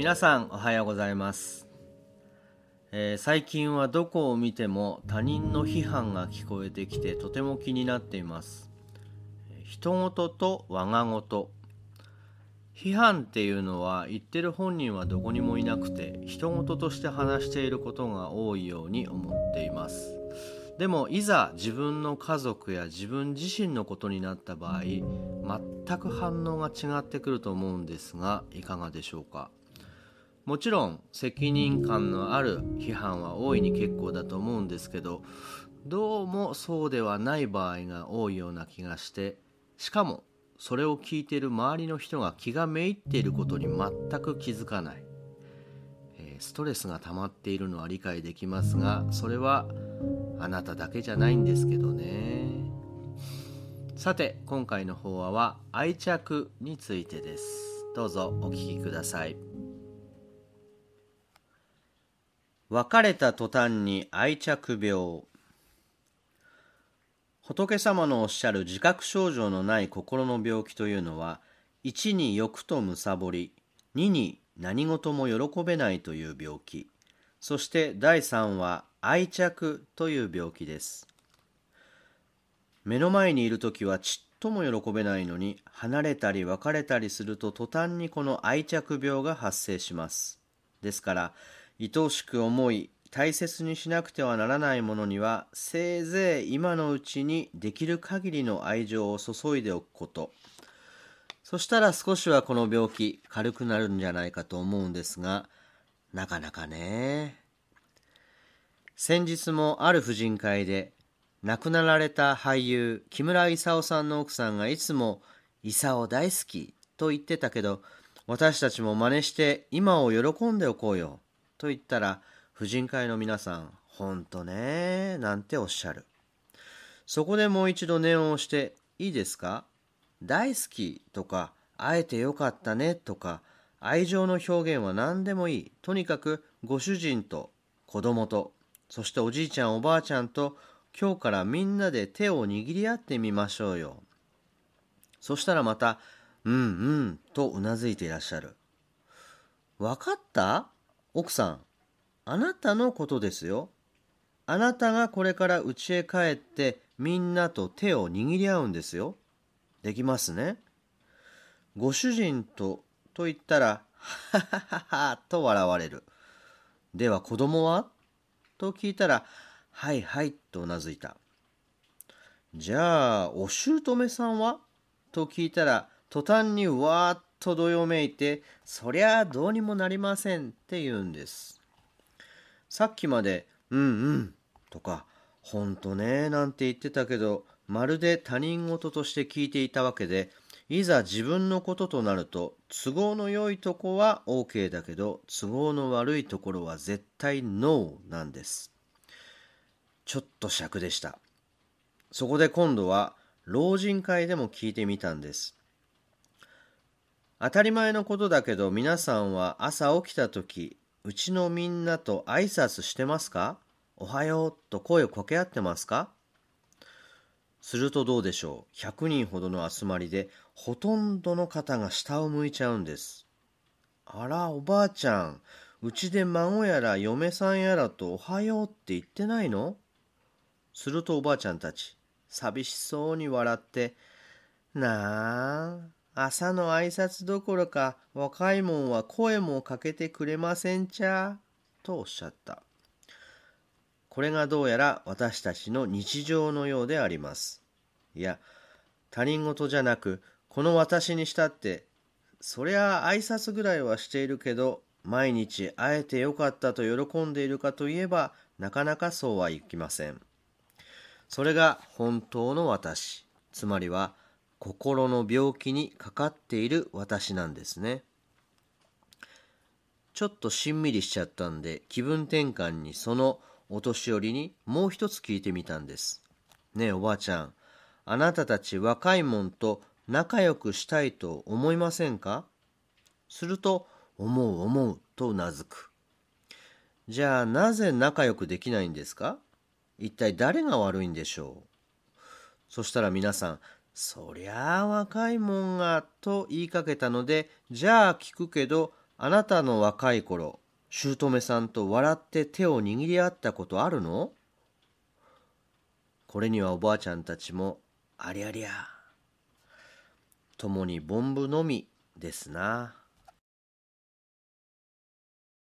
皆さんおはようございます、えー最近はどこを見ても他人の批判が聞こえてきてとても気になっています。人事と我が事。批判っていうのは言ってる本人はどこにもいなくて人事として話していることが多いように思っています。でもいざ自分の家族や自分自身のことになった場合全く反応が違ってくると思うんですがいかがでしょうか？もちろん責任感のある批判は大いに結構だと思うんですけどどうもそうではない場合が多いような気がしてしかもそれを聞いている周りの人が気がめいっていることに全く気づかない、えーストレスが溜まっているのは理解できますがそれはあなただけじゃないんですけどね。さて今回の法話は愛着についてです。どうぞお聞きください。別れた途端に愛着病。仏様のおっしゃる自覚症状のない心の病気というのは1に欲とむさぼり2に何事も喜べないという病気。そして第3は愛着という病気です。目の前にいる時はちっとも喜べないのに離れたり別れたりすると途端にこの愛着病が発生します。ですから愛おしく思い大切にしなくてはならないものにはせいぜい今のうちにできる限りの愛情を注いでおくこと。そしたら少しはこの病気軽くなるんじゃないかと思うんですがなかなかね。先日もある婦人会で亡くなられた俳優木村勲さんの奥さんがいつも「勲大好き」と言ってたけど私たちも真似して今を喜んでおこうよと言ったら婦人会の皆さん「ほんとね」なんておっしゃる。そこでもう一度念を押して「いいですか？大好き」とか「会えてよかったね」とか愛情の表現は何でもいい。とにかくご主人と子供とそしておじいちゃんおばあちゃんと今日からみんなで手を握り合ってみましょうよ。そしたらまた「うんうん」とうなずいていらっしゃる。わかった？奥さんあなたのことですよ。あなたがこれから家へ帰ってみんなと手を握り合うんですよ。できますね。ご主人とと言ったらははははと笑われる。では子供は？と聞いたらはいはいとうなずいた。じゃあお姑さんは？と聞いたら途端にわーっとどよめいてそりゃあどうにもなりませんって言うんです。さっきまで「うんうん」とか「ほんとね」なんて言ってたけどまるで他人事として聞いていたわけでいざ自分のこととなると都合の良いとこは OK だけど都合の悪いところは絶対 NO なんです。ちょっと尺でした。そこで今度は老人会でも聞いてみたんです。当たり前のことだけど皆さんは朝起きた時うちのみんなと挨拶してますか？おはようと声を掛け合ってますか？するとどうでしょう？100人ほどの集まりでほとんどの方が下を向いちゃうんです。あらおばあちゃんうちで孫やら嫁さんやらとおはようって言ってないの？するとおばあちゃんたち寂しそうに笑ってなあ朝の挨拶どころか若いもんは声もかけてくれませんちゃとおっしゃった。これがどうやら私たちの日常のようであります。いや他人事じゃなくこの私にしたってそりゃ挨拶ぐらいはしているけど毎日会えてよかったと喜んでいるかといえばなかなかそうはいきません。それが本当の私。つまりは心の病気にかかっている私なんですね。ちょっとしんみりしちゃったんで気分転換にそのお年寄りにもう一つ聞いてみたんです。ねえおばあちゃん。あなたたち若いもんと仲良くしたいと思いませんか？すると思う思うとうなずく。じゃあなぜ仲良くできないんですか？一体誰が悪いんでしょう？そしたら皆さんそりゃあ若いもんがと言いかけたのでじゃあ聞くけどあなたの若い頃、姑さんと笑って手を握り合ったことあるの？これにはおばあちゃんたちも、ありゃりゃ。共にボンブのみですな。